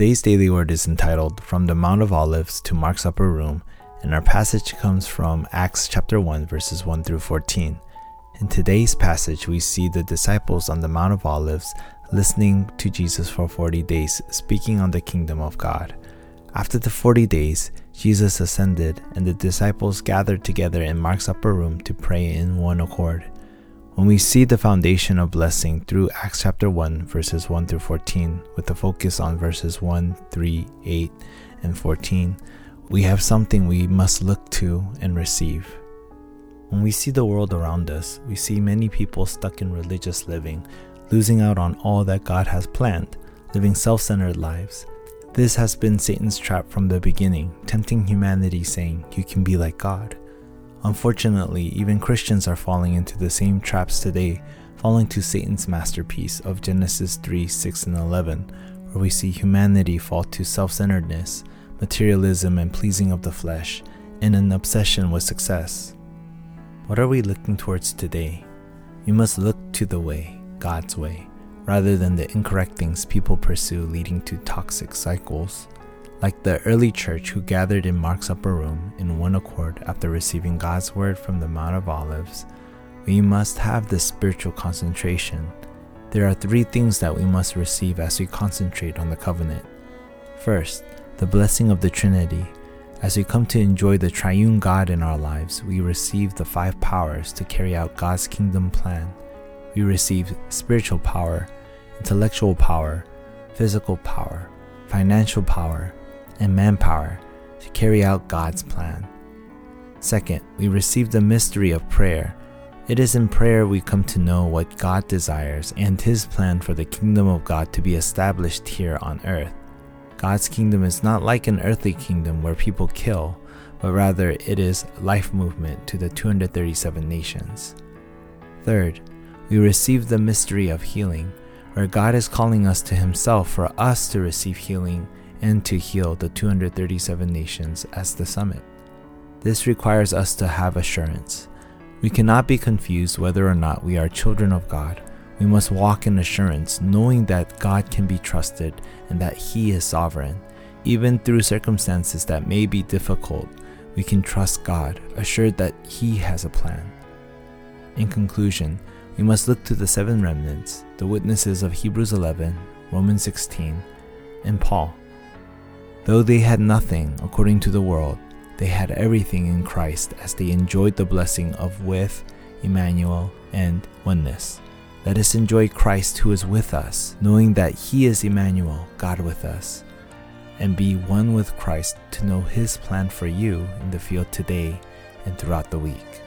Today's daily word is entitled From the Mount of Olives to Mark's Upper Room, and our passage comes from Acts chapter 1, verses 1 through 14. In today's passage, we see the disciples on the Mount of Olives listening to Jesus for 40 days, speaking on the kingdom of God. After the 40 days, Jesus ascended, and the disciples gathered together in Mark's upper room to pray in one accord. When we see the foundation of blessing through Acts chapter 1, verses 1 through 14, with a focus on verses 1, 3, 8, and 14, we have something we must look to and receive. When we see the world around us, we see many people stuck in religious living, losing out on all that God has planned, living self centered lives. This has been Satan's trap from the beginning, tempting humanity, saying, You can be like God. Unfortunately, even Christians are falling into the same traps today, falling to Satan's masterpiece of Genesis 3 6 and 11, where we see humanity fall to self centeredness, materialism, and pleasing of the flesh, and an obsession with success. What are we looking towards today? We must look to the way, God's way, rather than the incorrect things people pursue leading to toxic cycles like the early church who gathered in Mark's upper room in one accord after receiving God's word from the Mount of Olives, we must have this spiritual concentration. There are three things that we must receive as we concentrate on the covenant. First, the blessing of the Trinity. As we come to enjoy the triune God in our lives, we receive the five powers to carry out God's kingdom plan. We receive spiritual power, intellectual power, physical power, financial power, and manpower to carry out God's plan. Second, we receive the mystery of prayer. It is in prayer we come to know what God desires and His plan for the kingdom of God to be established here on earth. God's kingdom is not like an earthly kingdom where people kill, but rather it is life movement to the 237 nations. Third, we receive the mystery of healing, where God is calling us to Himself for us to receive healing and to heal the 237 nations as the summit. This requires us to have assurance. We cannot be confused whether or not we are children of God. We must walk in assurance, knowing that God can be trusted and that He is sovereign. Even through circumstances that may be difficult, we can trust God, assured that He has a plan. In conclusion, we must look to the seven remnants, the witnesses of Hebrews 11, Romans 16, and Paul. Though they had nothing according to the world, they had everything in Christ as they enjoyed the blessing of with Emmanuel and oneness. Let us enjoy Christ who is with us, knowing that He is Emmanuel, God with us, and be one with Christ to know His plan for you in the field today and throughout the week.